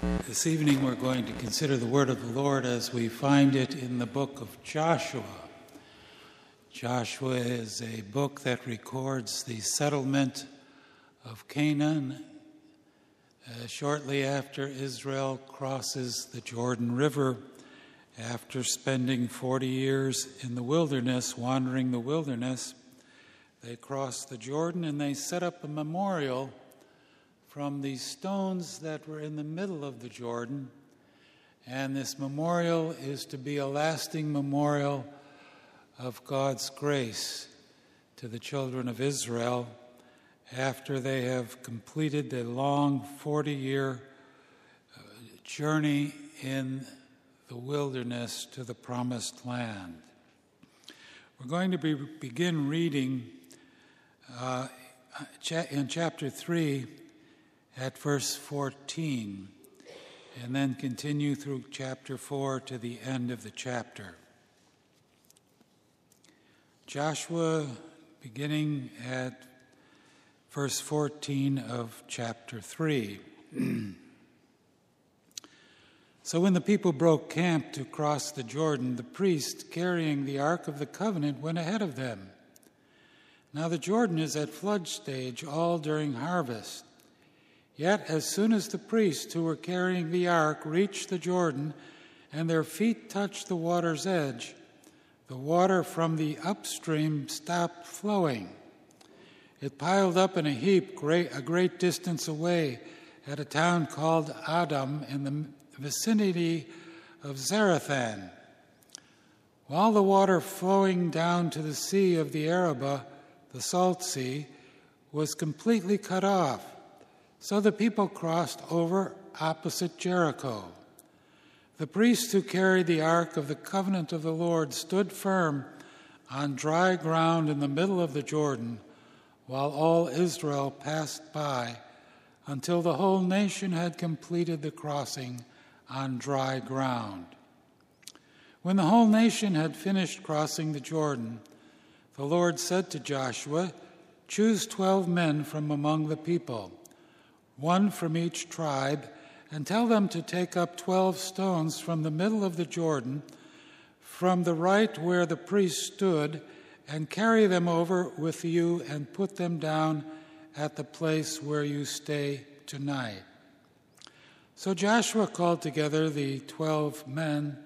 This evening we're going to consider the word of the Lord as we find it in the book of Joshua. Joshua is a book that records the settlement of Canaan uh, shortly after Israel crosses the Jordan River after spending 40 years in the wilderness, wandering the wilderness. They cross the Jordan and they set up a memorial from these stones that were in the middle of the Jordan. And this memorial is to be a lasting memorial of God's grace to the children of Israel after they have completed the long 40 year uh, journey in the wilderness to the promised land. We're going to be, begin reading uh, in chapter 3 at verse 14 and then continue through chapter 4 to the end of the chapter. Joshua, beginning at verse 14 of chapter 3. so when the people broke camp to cross the Jordan, the priest carrying the Ark of the Covenant went ahead of them. Now the Jordan is at flood stage all during harvest. Yet, as soon as the priests who were carrying the ark reached the Jordan and their feet touched the water's edge, the water from the upstream stopped flowing. It piled up in a heap great, a great distance away at a town called Adam in the vicinity of Zarethan. While the water flowing down to the sea of the Arabah, the Salt Sea, was completely cut off so the people crossed over opposite Jericho. The priests who carried the ark of the covenant of the Lord stood firm on dry ground in the middle of the Jordan, while all Israel passed by until the whole nation had completed the crossing on dry ground. When the whole nation had finished crossing the Jordan, the Lord said to Joshua, Choose twelve men from among the people one from each tribe, and tell them to take up twelve stones from the middle of the Jordan, from the right where the priest stood, and carry them over with you and put them down at the place where you stay tonight. So Joshua called together the twelve men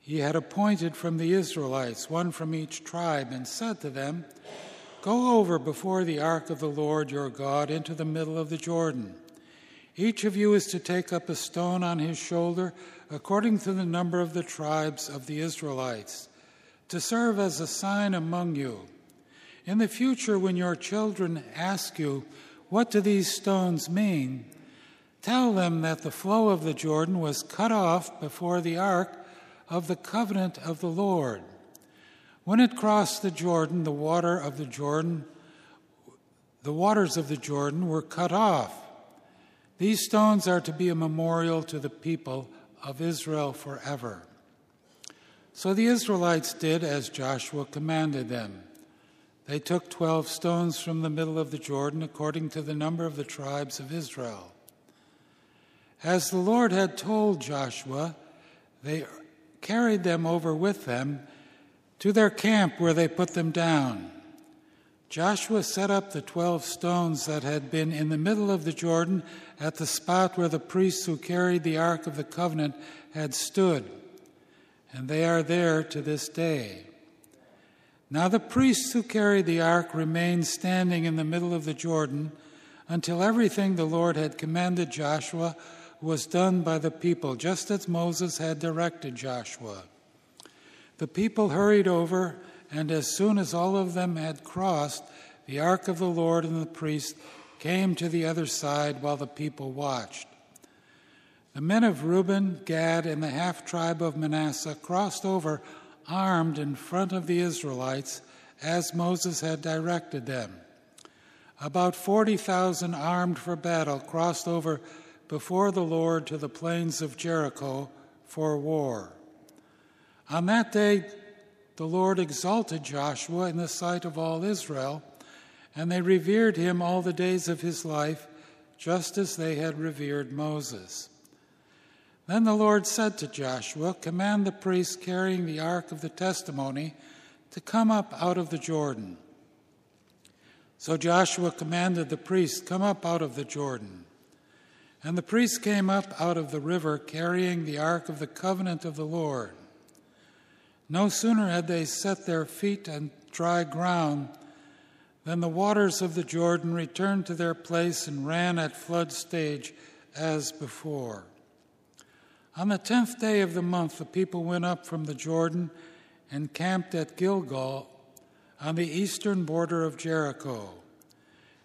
he had appointed from the Israelites, one from each tribe, and said to them, Go over before the ark of the Lord your God into the middle of the Jordan. Each of you is to take up a stone on his shoulder according to the number of the tribes of the Israelites, to serve as a sign among you. In the future, when your children ask you, What do these stones mean? tell them that the flow of the Jordan was cut off before the ark of the covenant of the Lord. When it crossed the Jordan, the water of the Jordan, the waters of the Jordan were cut off. These stones are to be a memorial to the people of Israel forever. So the Israelites did as Joshua commanded them. They took 12 stones from the middle of the Jordan according to the number of the tribes of Israel. As the Lord had told Joshua, they carried them over with them to their camp where they put them down. Joshua set up the twelve stones that had been in the middle of the Jordan at the spot where the priests who carried the Ark of the Covenant had stood, and they are there to this day. Now the priests who carried the ark remained standing in the middle of the Jordan until everything the Lord had commanded Joshua was done by the people, just as Moses had directed Joshua. The people hurried over, and as soon as all of them had crossed, the ark of the Lord and the priest came to the other side while the people watched. The men of Reuben, Gad, and the half tribe of Manasseh crossed over armed in front of the Israelites as Moses had directed them. About 40,000 armed for battle crossed over before the Lord to the plains of Jericho for war. On that day, the Lord exalted Joshua in the sight of all Israel, and they revered him all the days of his life, just as they had revered Moses. Then the Lord said to Joshua, Command the priests carrying the ark of the testimony to come up out of the Jordan. So Joshua commanded the priests, Come up out of the Jordan. And the priests came up out of the river carrying the ark of the covenant of the Lord. No sooner had they set their feet on dry ground than the waters of the Jordan returned to their place and ran at flood stage as before. On the tenth day of the month, the people went up from the Jordan and camped at Gilgal on the eastern border of Jericho.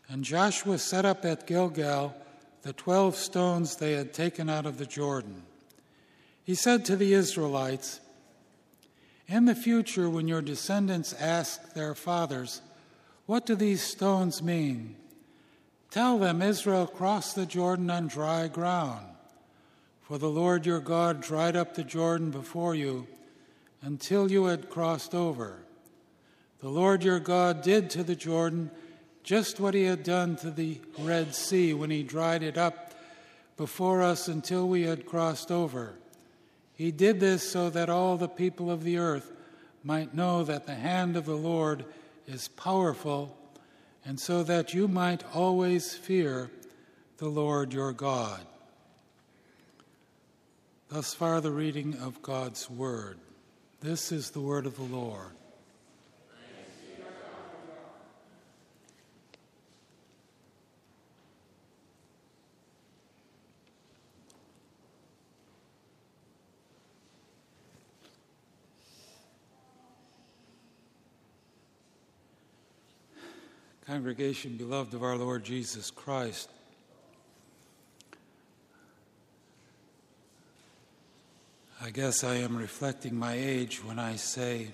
And Joshua set up at Gilgal the twelve stones they had taken out of the Jordan. He said to the Israelites, In the future, when your descendants ask their fathers, What do these stones mean? Tell them Israel crossed the Jordan on dry ground. For the Lord your God dried up the Jordan before you until you had crossed over. The Lord your God did to the Jordan just what he had done to the Red Sea when he dried it up before us until we had crossed over. He did this so that all the people of the earth might know that the hand of the Lord is powerful, and so that you might always fear the Lord your God. Thus far, the reading of God's Word. This is the Word of the Lord. Congregation, beloved of our Lord Jesus Christ, I guess I am reflecting my age when I say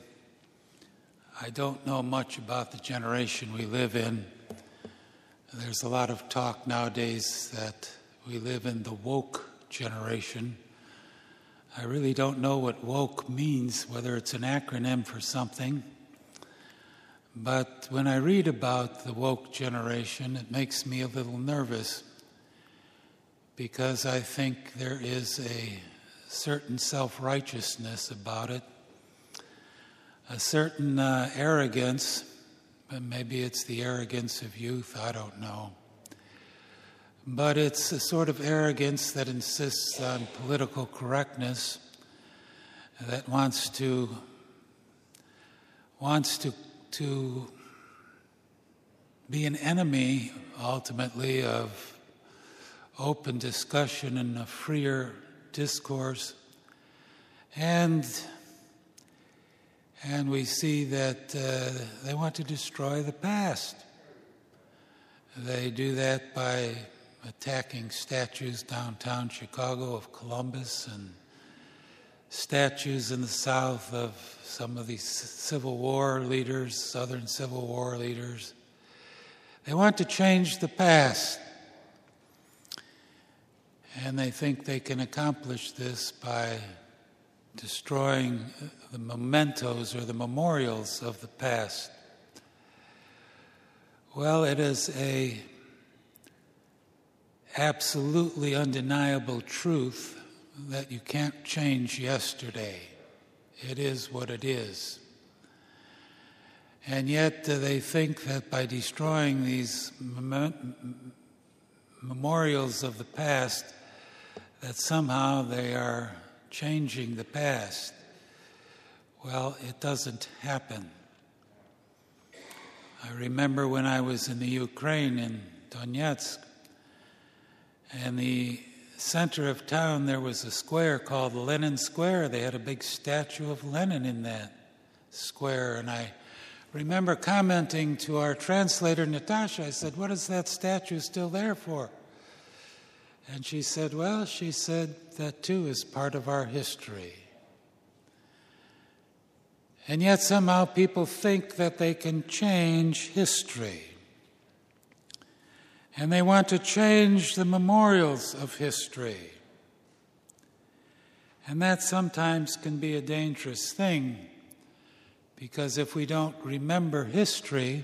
I don't know much about the generation we live in. There's a lot of talk nowadays that we live in the woke generation. I really don't know what woke means, whether it's an acronym for something. But when I read about the woke generation, it makes me a little nervous because I think there is a certain self righteousness about it, a certain uh, arrogance, but maybe it's the arrogance of youth, I don't know. But it's a sort of arrogance that insists on political correctness, that wants to wants to to be an enemy ultimately of open discussion and a freer discourse. And, and we see that uh, they want to destroy the past. They do that by attacking statues downtown Chicago of Columbus and statues in the South of some of these Civil War leaders, Southern Civil War leaders. They want to change the past. And they think they can accomplish this by destroying the mementos or the memorials of the past. Well, it is a absolutely undeniable truth that you can't change yesterday. It is what it is. And yet uh, they think that by destroying these mem- memorials of the past, that somehow they are changing the past. Well, it doesn't happen. I remember when I was in the Ukraine in Donetsk, and the center of town there was a square called Lenin Square. They had a big statue of Lenin in that square, and I remember commenting to our translator Natasha. I said, "What is that statue still there for?" And she said, Well, she said, that too is part of our history. And yet somehow people think that they can change history. And they want to change the memorials of history. And that sometimes can be a dangerous thing because if we don't remember history,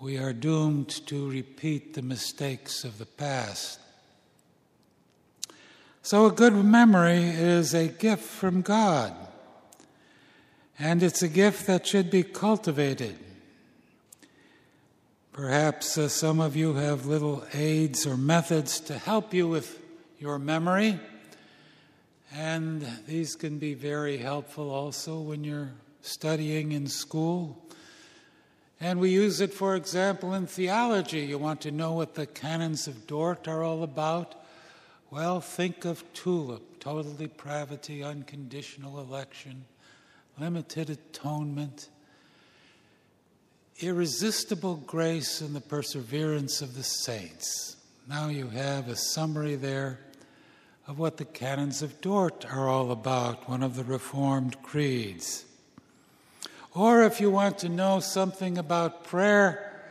we are doomed to repeat the mistakes of the past. So, a good memory is a gift from God, and it's a gift that should be cultivated. Perhaps uh, some of you have little aids or methods to help you with your memory, and these can be very helpful also when you're studying in school. And we use it, for example, in theology. You want to know what the canons of Dort are all about? Well, think of TULIP total depravity, unconditional election, limited atonement, irresistible grace, and the perseverance of the saints. Now you have a summary there of what the canons of Dort are all about, one of the Reformed creeds. Or if you want to know something about prayer,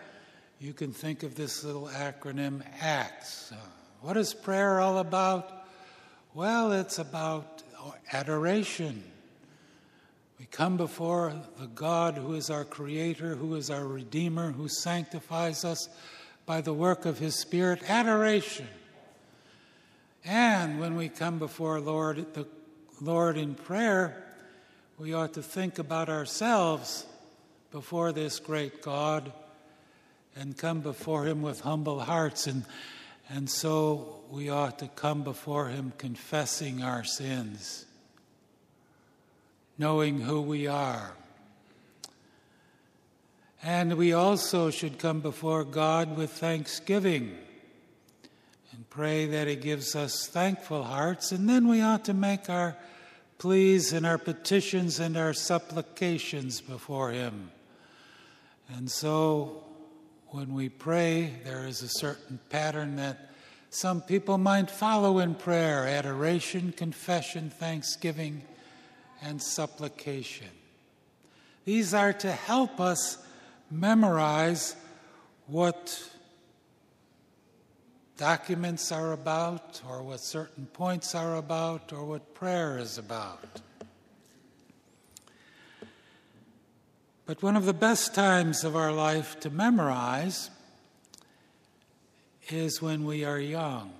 you can think of this little acronym ACTS. What is prayer all about? Well, it's about adoration. We come before the God who is our Creator, who is our Redeemer, who sanctifies us by the work of His Spirit. Adoration. And when we come before Lord, the Lord in prayer, we ought to think about ourselves before this great God and come before Him with humble hearts and and so we ought to come before Him confessing our sins, knowing who we are. And we also should come before God with thanksgiving and pray that He gives us thankful hearts. And then we ought to make our pleas and our petitions and our supplications before Him. And so when we pray, there is a certain pattern that some people might follow in prayer adoration, confession, thanksgiving, and supplication. These are to help us memorize what documents are about, or what certain points are about, or what prayer is about. But one of the best times of our life to memorize is when we are young.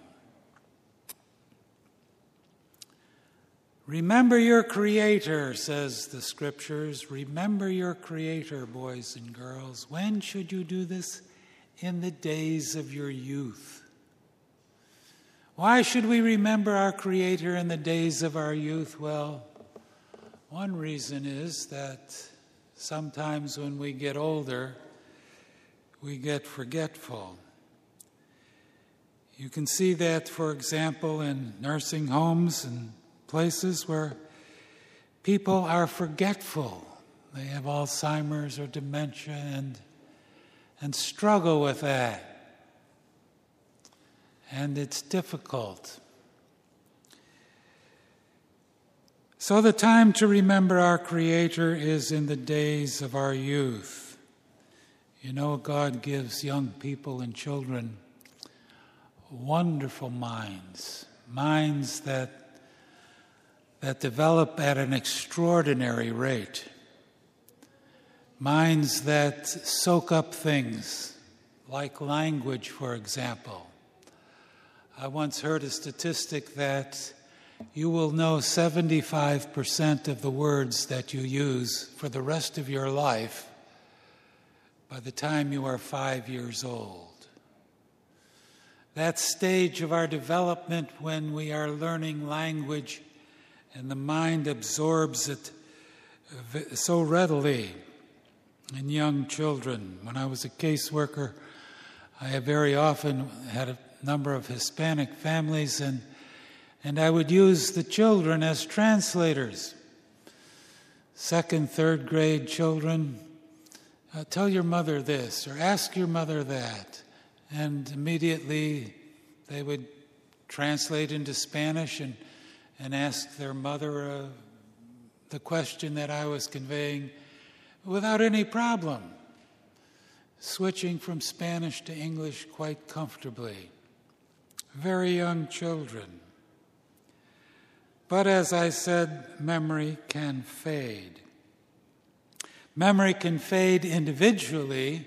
Remember your Creator, says the Scriptures. Remember your Creator, boys and girls. When should you do this? In the days of your youth. Why should we remember our Creator in the days of our youth? Well, one reason is that Sometimes when we get older, we get forgetful. You can see that, for example, in nursing homes and places where people are forgetful. They have Alzheimer's or dementia and, and struggle with that. And it's difficult. So, the time to remember our Creator is in the days of our youth. You know, God gives young people and children wonderful minds, minds that, that develop at an extraordinary rate, minds that soak up things like language, for example. I once heard a statistic that you will know 75% of the words that you use for the rest of your life by the time you are five years old. That stage of our development when we are learning language and the mind absorbs it so readily in young children. When I was a caseworker, I very often had a number of Hispanic families and and I would use the children as translators. Second, third grade children, uh, tell your mother this or ask your mother that. And immediately they would translate into Spanish and, and ask their mother uh, the question that I was conveying without any problem, switching from Spanish to English quite comfortably. Very young children. But as I said, memory can fade. Memory can fade individually,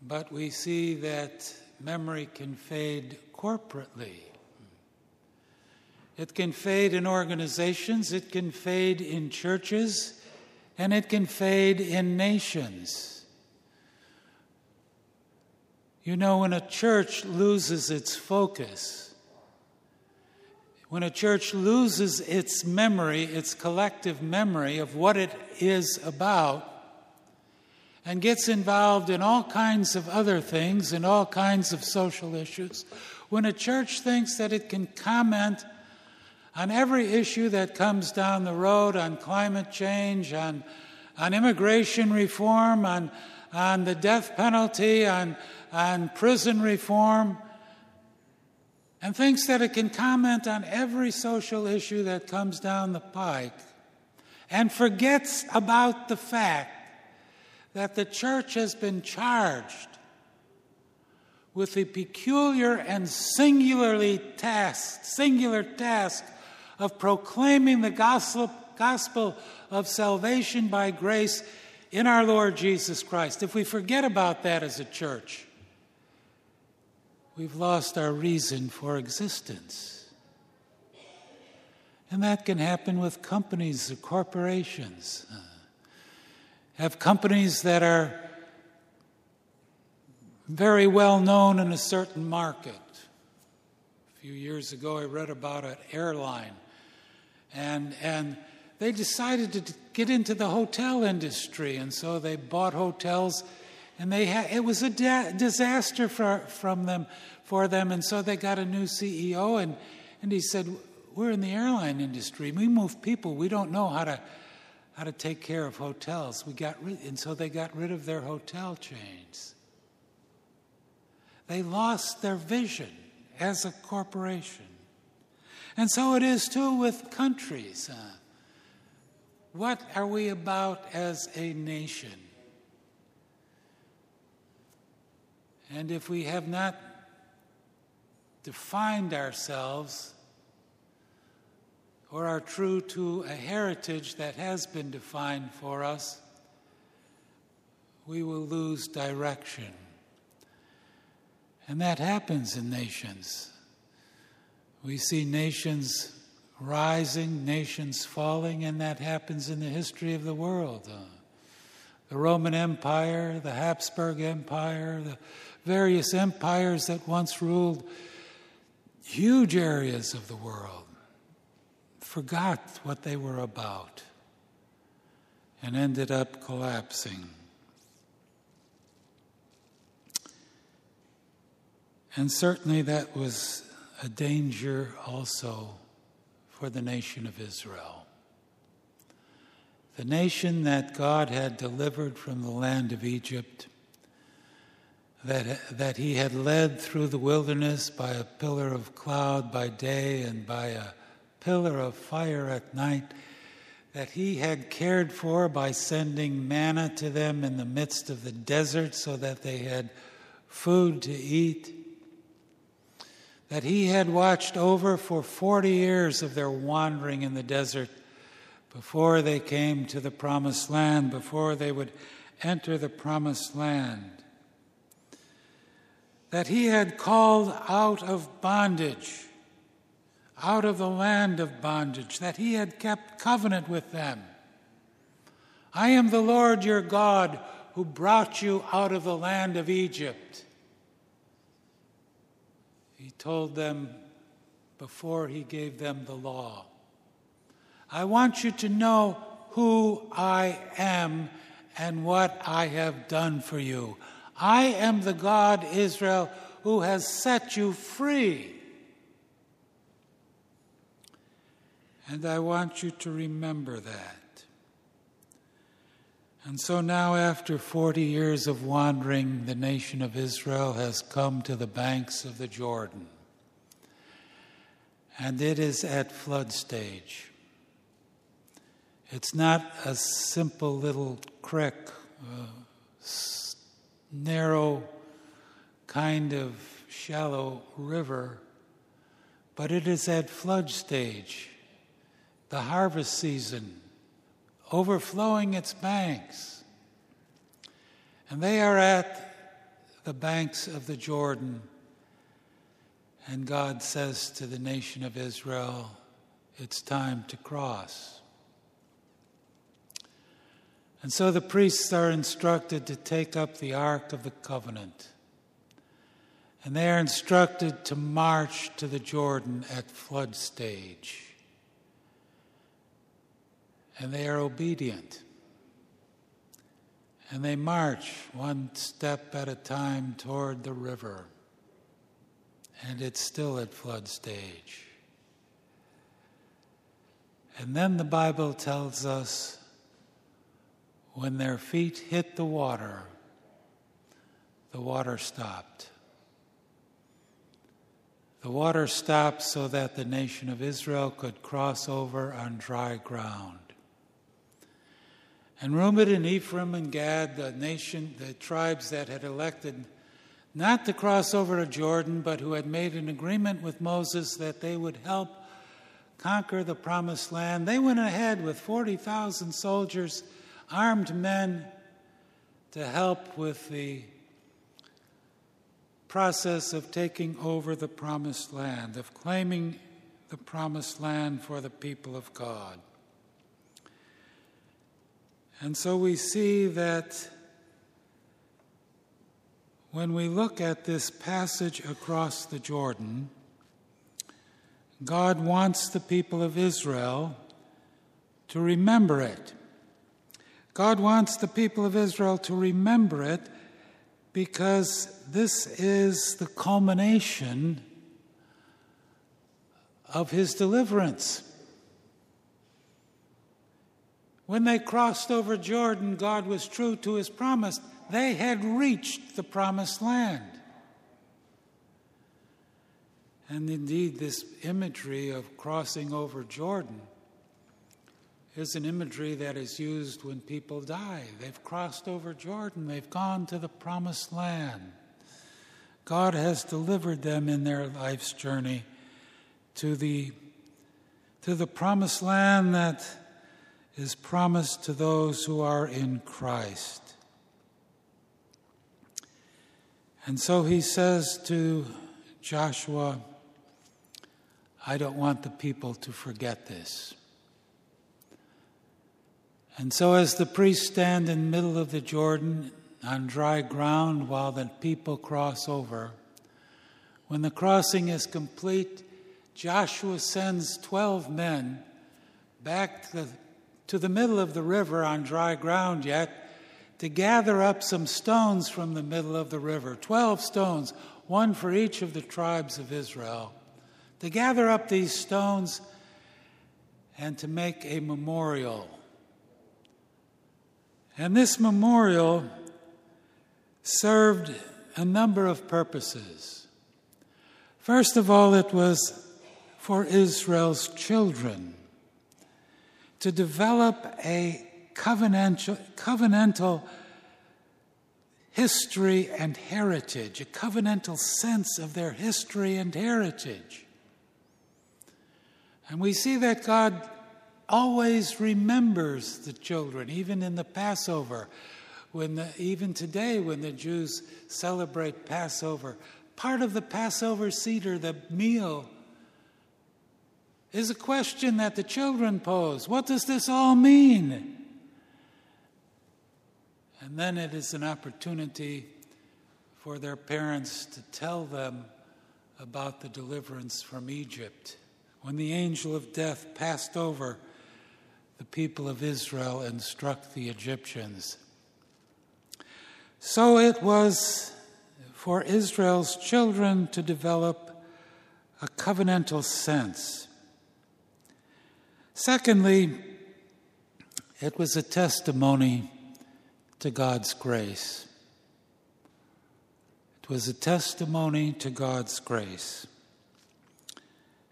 but we see that memory can fade corporately. It can fade in organizations, it can fade in churches, and it can fade in nations. You know, when a church loses its focus, when a church loses its memory, its collective memory of what it is about, and gets involved in all kinds of other things and all kinds of social issues, when a church thinks that it can comment on every issue that comes down the road on climate change, on, on immigration reform, on, on the death penalty, on, on prison reform, and thinks that it can comment on every social issue that comes down the pike, and forgets about the fact that the church has been charged with the peculiar and singularly task, singular task of proclaiming the gospel, gospel of salvation by grace in our Lord Jesus Christ. If we forget about that as a church, we've lost our reason for existence. And that can happen with companies or corporations. Uh, have companies that are very well known in a certain market. A few years ago, I read about an airline, and, and they decided to get into the hotel industry, and so they bought hotels, and they had, it was a da- disaster for, from them, for them, and so they got a new CEO, and, and he said, We're in the airline industry. We move people. We don't know how to how to take care of hotels. We got rid, and so they got rid of their hotel chains. They lost their vision as a corporation. And so it is too with countries. Uh, what are we about as a nation? And if we have not defined ourselves or are true to a heritage that has been defined for us, we will lose direction. And that happens in nations. We see nations rising, nations falling, and that happens in the history of the world. Uh, the Roman Empire, the Habsburg Empire, the various empires that once ruled huge areas of the world forgot what they were about and ended up collapsing. And certainly that was a danger also for the nation of Israel. The nation that God had delivered from the land of Egypt, that, that He had led through the wilderness by a pillar of cloud by day and by a pillar of fire at night that he had cared for by sending manna to them in the midst of the desert so that they had food to eat, that he had watched over for 40 years of their wandering in the desert before they came to the promised land, before they would enter the promised land. That he had called out of bondage out of the land of bondage, that he had kept covenant with them. I am the Lord your God who brought you out of the land of Egypt. He told them before he gave them the law. I want you to know who I am and what I have done for you. I am the God, Israel, who has set you free And I want you to remember that. And so now, after 40 years of wandering, the nation of Israel has come to the banks of the Jordan. And it is at flood stage. It's not a simple little creek, narrow, kind of shallow river, but it is at flood stage the harvest season, overflowing its banks. And they are at the banks of the Jordan. And God says to the nation of Israel, it's time to cross. And so the priests are instructed to take up the Ark of the Covenant. And they are instructed to march to the Jordan at flood stage. And they are obedient. And they march one step at a time toward the river. And it's still at flood stage. And then the Bible tells us when their feet hit the water, the water stopped. The water stopped so that the nation of Israel could cross over on dry ground. And Reuben and Ephraim and Gad, the nation, the tribes that had elected not to cross over to Jordan, but who had made an agreement with Moses that they would help conquer the promised land, they went ahead with 40,000 soldiers, armed men, to help with the process of taking over the promised land, of claiming the promised land for the people of God. And so we see that when we look at this passage across the Jordan, God wants the people of Israel to remember it. God wants the people of Israel to remember it because this is the culmination of his deliverance. When they crossed over Jordan, God was true to his promise. They had reached the promised land. And indeed, this imagery of crossing over Jordan is an imagery that is used when people die. They've crossed over Jordan, they've gone to the promised land. God has delivered them in their life's journey to the, to the promised land that is promised to those who are in Christ. And so he says to Joshua, I don't want the people to forget this. And so, as the priests stand in the middle of the Jordan on dry ground while the people cross over, when the crossing is complete, Joshua sends 12 men back to the to the middle of the river on dry ground yet to gather up some stones from the middle of the river 12 stones, one for each of the tribes of Israel. To gather up these stones and to make a memorial. And this memorial served a number of purposes. First of all, it was for Israel's children to develop a covenantal, covenantal history and heritage, a covenantal sense of their history and heritage. And we see that God always remembers the children, even in the Passover. When the, even today, when the Jews celebrate Passover, part of the Passover Seder, the meal, is a question that the children pose. What does this all mean? And then it is an opportunity for their parents to tell them about the deliverance from Egypt. When the angel of death passed over the people of Israel and struck the Egyptians. So it was for Israel's children to develop a covenantal sense Secondly, it was a testimony to God's grace. It was a testimony to God's grace.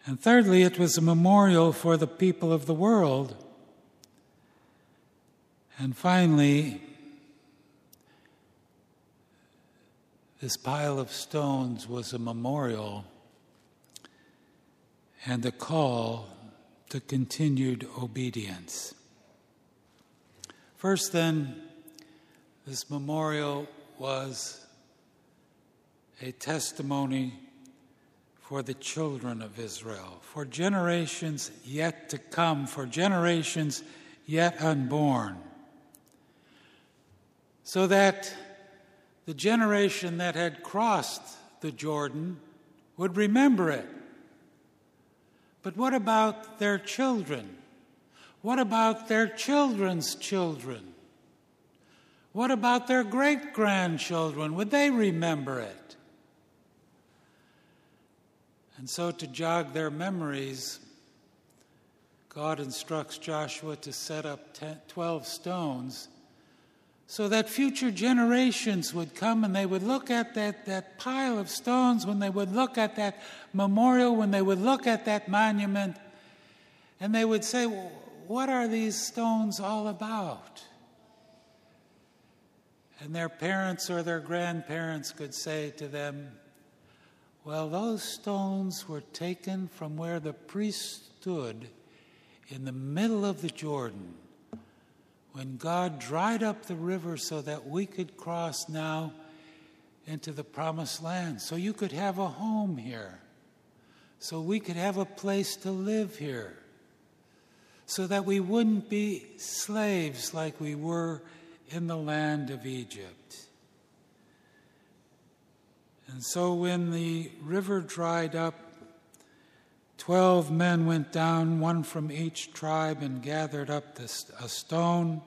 And thirdly, it was a memorial for the people of the world. And finally, this pile of stones was a memorial and a call to continued obedience. First, then, this memorial was a testimony for the children of Israel, for generations yet to come, for generations yet unborn, so that the generation that had crossed the Jordan would remember it. But what about their children? What about their children's children? What about their great grandchildren? Would they remember it? And so, to jog their memories, God instructs Joshua to set up 10, 12 stones so that future generations would come and they would look at that, that pile of stones, when they would look at that memorial, when they would look at that monument, and they would say, What are these stones all about? And their parents or their grandparents could say to them, well, those stones were taken from where the priest stood in the middle of the Jordan when God dried up the river so that we could cross now into the promised land, so you could have a home here, so we could have a place to live here, so that we wouldn't be slaves like we were in the land of Egypt. And so when the river dried up, twelve men went down, one from each tribe, and gathered up this, a stone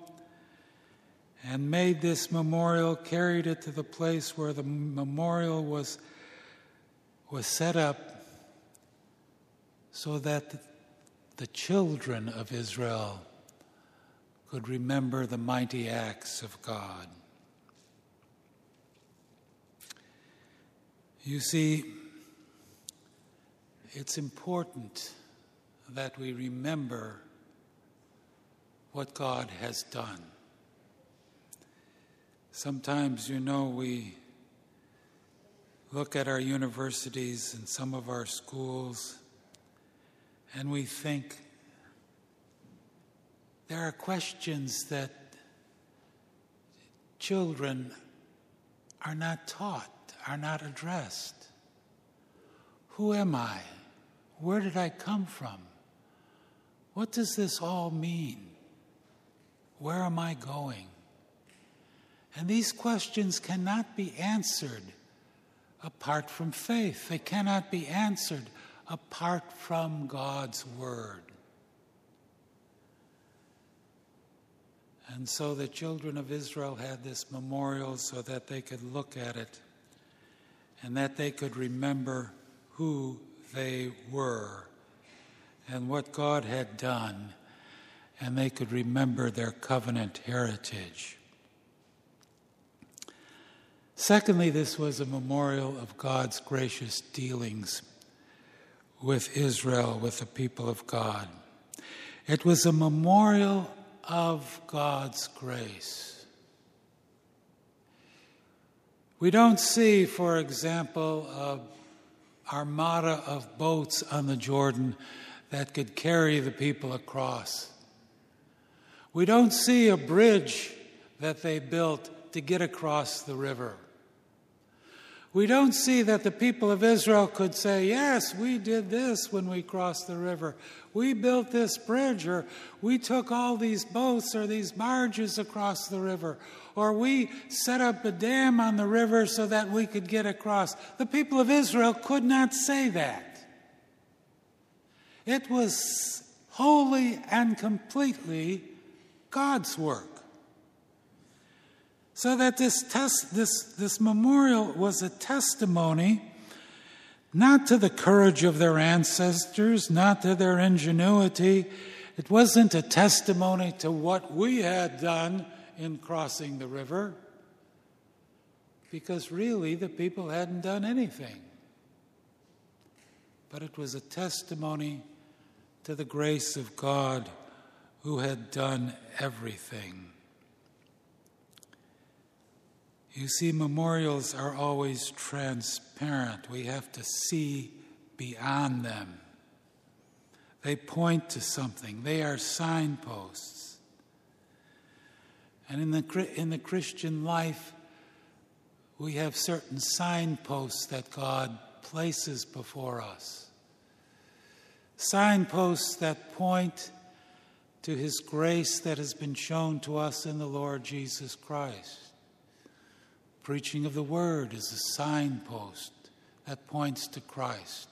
and made this memorial, carried it to the place where the memorial was, was set up so that the, the children of Israel could remember the mighty acts of God. You see, it's important that we remember what God has done. Sometimes, you know, we look at our universities and some of our schools and we think there are questions that children are not taught are not addressed. Who am I? Where did I come from? What does this all mean? Where am I going? And these questions cannot be answered apart from faith. They cannot be answered apart from God's Word. And so the children of Israel had this memorial so that they could look at it and that they could remember who they were and what God had done, and they could remember their covenant heritage. Secondly, this was a memorial of God's gracious dealings with Israel, with the people of God. It was a memorial of God's grace. We don't see, for example, an armada of boats on the Jordan that could carry the people across. We don't see a bridge that they built to get across the river. We don't see that the people of Israel could say, Yes, we did this when we crossed the river. We built this bridge, or we took all these boats or these barges across the river, or we set up a dam on the river so that we could get across. The people of Israel could not say that. It was wholly and completely God's work. So that this, test, this, this memorial was a testimony not to the courage of their ancestors, not to their ingenuity. It wasn't a testimony to what we had done in crossing the river because really the people hadn't done anything. But it was a testimony to the grace of God who had done everything. You see, memorials are always transparent. We have to see beyond them. They point to something, they are signposts. And in the, in the Christian life, we have certain signposts that God places before us. Signposts that point to His grace that has been shown to us in the Lord Jesus Christ. Preaching of the Word is a signpost that points to Christ.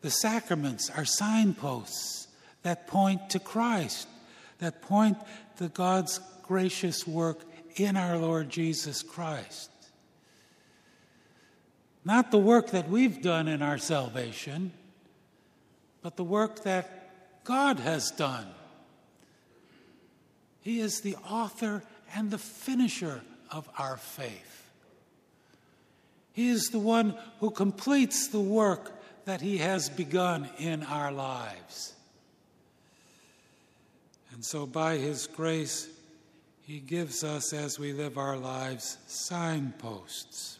The sacraments are signposts that point to Christ, that point to God's gracious work in our Lord Jesus Christ. Not the work that we've done in our salvation, but the work that God has done. He is the author and the finisher of our faith. He is the one who completes the work that He has begun in our lives. And so, by His grace, He gives us, as we live our lives, signposts.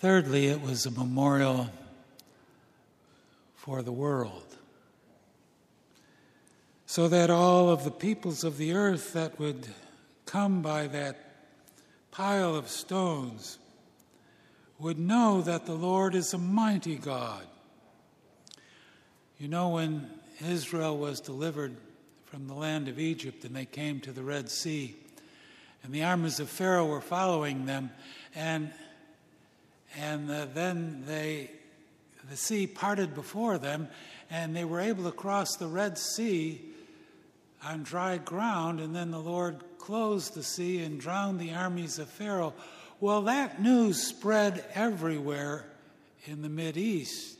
Thirdly, it was a memorial for the world so that all of the peoples of the earth that would come by that pile of stones would know that the Lord is a mighty God. You know, when Israel was delivered from the land of Egypt and they came to the Red Sea, and the armies of Pharaoh were following them, and and uh, then they the sea parted before them, and they were able to cross the Red Sea on dry ground, and then the Lord closed the sea and drowned the armies of Pharaoh. Well, that news spread everywhere in the Mid East.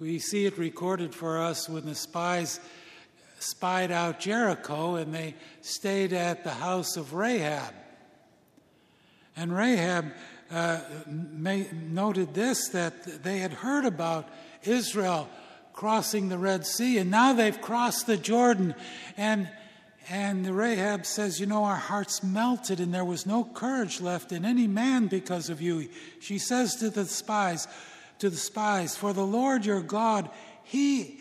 We see it recorded for us when the spies spied out Jericho and they stayed at the house of Rahab. And Rahab uh, noted this that they had heard about Israel crossing the Red Sea, and now they've crossed the Jordan. And, and Rahab says, You know, our hearts melted, and there was no courage left in any man because of you. She says to the spies, to the spies, For the Lord your God, He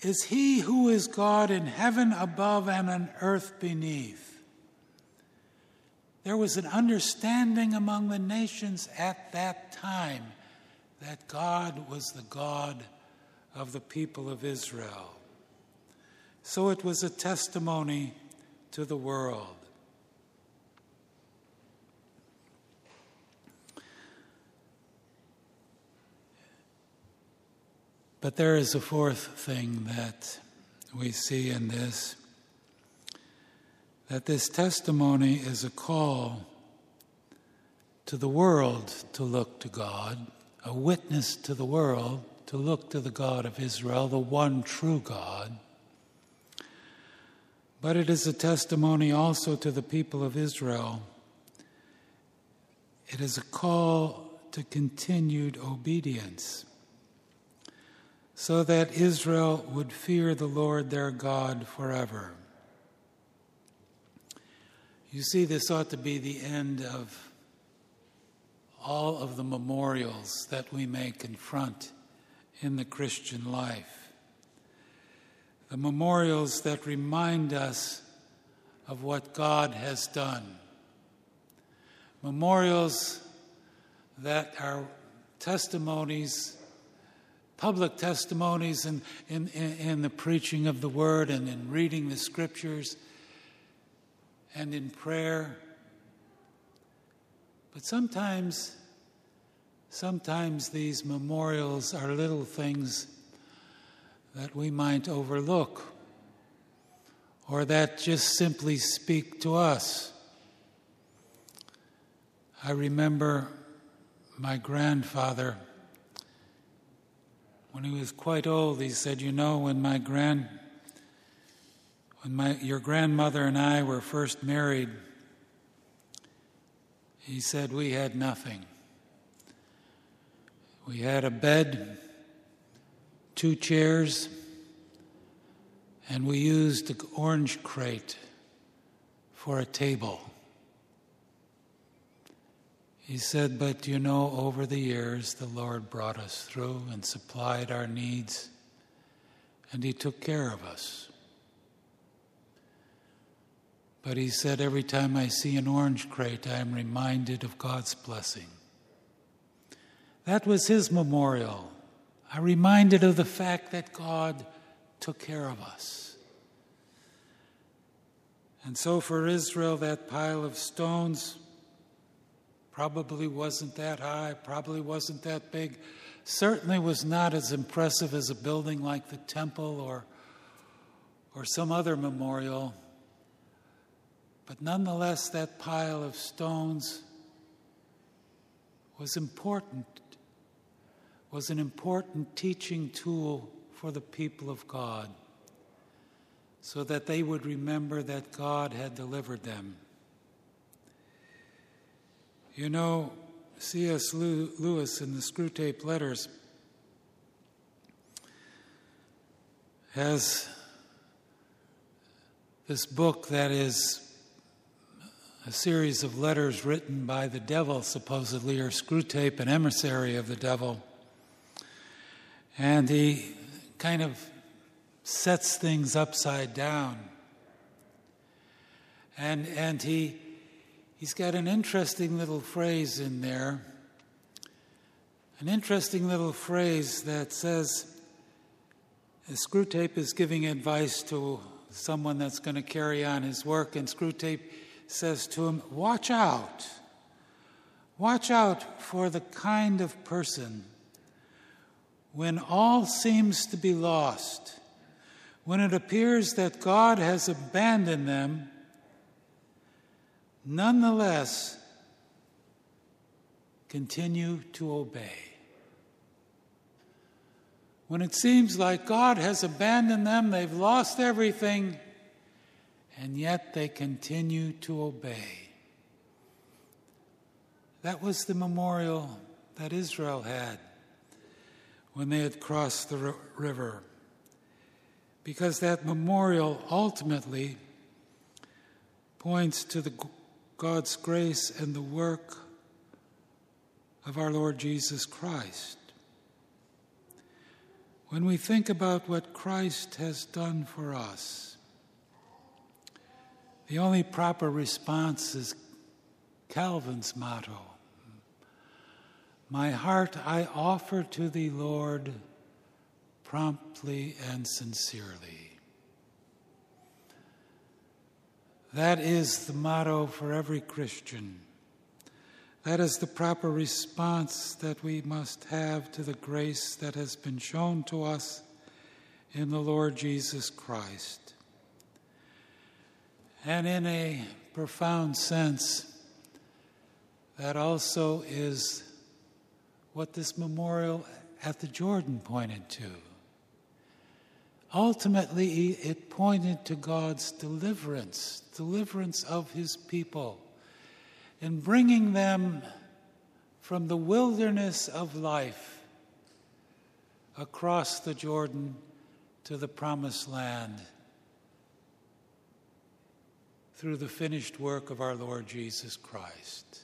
is He who is God in heaven above and on earth beneath. There was an understanding among the nations at that time that God was the God of the people of Israel. So it was a testimony to the world. But there is a fourth thing that we see in this that this testimony is a call to the world to look to God, a witness to the world to look to the God of Israel, the one true God. But it is a testimony also to the people of Israel. It is a call to continued obedience so that Israel would fear the Lord their God forever. You see, this ought to be the end of all of the memorials that we may confront in the Christian life. The memorials that remind us of what God has done. Memorials that are testimonies, public testimonies in, in, in, the preaching of the word and in reading the scriptures and in prayer. But sometimes Sometimes these memorials are little things that we might overlook or that just simply speak to us. I remember my grandfather, when he was quite old, he said, You know, when my grand when my, your grandmother and I were first married, he said we had nothing. We had a bed, two chairs, and we used the orange crate for a table. He said, But you know, over the years, the Lord brought us through and supplied our needs, and He took care of us. But he said, Every time I see an orange crate, I am reminded of God's blessing. That was his memorial. I reminded of the fact that God took care of us. And so for Israel, that pile of stones probably wasn't that high, probably wasn't that big, certainly was not as impressive as a building like the temple or, or some other memorial. But nonetheless, that pile of stones was important, was an important teaching tool for the people of God, so that they would remember that God had delivered them. You know, C.S. Lewis in the Screwtape Letters has this book that is a series of letters written by the devil, supposedly, or Screwtape, an emissary of the devil. And he kind of sets things upside down. And, and he, he's got an interesting little phrase in there, an interesting little phrase that says, Screwtape is giving advice to someone that's going to carry on his work, and Screwtape says to him, Watch out. Watch out for the kind of person when all seems to be lost, when it appears that God has abandoned them, nonetheless continue to obey. When it seems like God has abandoned them, they've lost everything, and yet they continue to obey. That was the memorial that Israel had when they had crossed the river. Because that memorial ultimately points to the God's grace and the work of our Lord Jesus Christ. When we think about what Christ has done for us, the only proper response is Calvin's motto My heart I offer to thee, Lord, promptly and sincerely. That is the motto for every Christian. That is the proper response that we must have to the grace that has been shown to us in the Lord Jesus Christ. And in a profound sense, that also is what this memorial at the Jordan pointed to. Ultimately, it pointed to God's deliverance, deliverance of his people, in bringing them from the wilderness of life across the Jordan to the promised land through the finished work of our Lord Jesus Christ.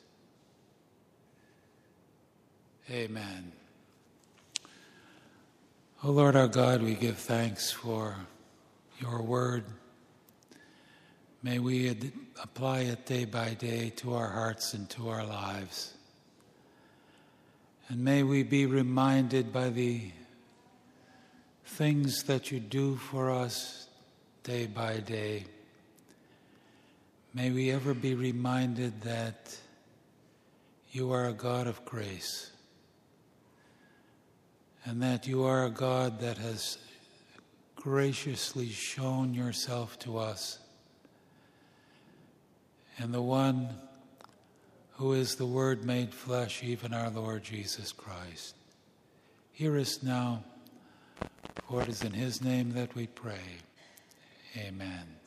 Amen. O oh Lord our God, we give thanks for your word. May we ad- apply it day by day to our hearts and to our lives. And may we be reminded by the things that you do for us day by day May we ever be reminded that you are a God of grace and that you are a God that has graciously shown yourself to us and the one who is the Word made flesh, even our Lord Jesus Christ. Hear us now, for it is in His name that we pray. Amen.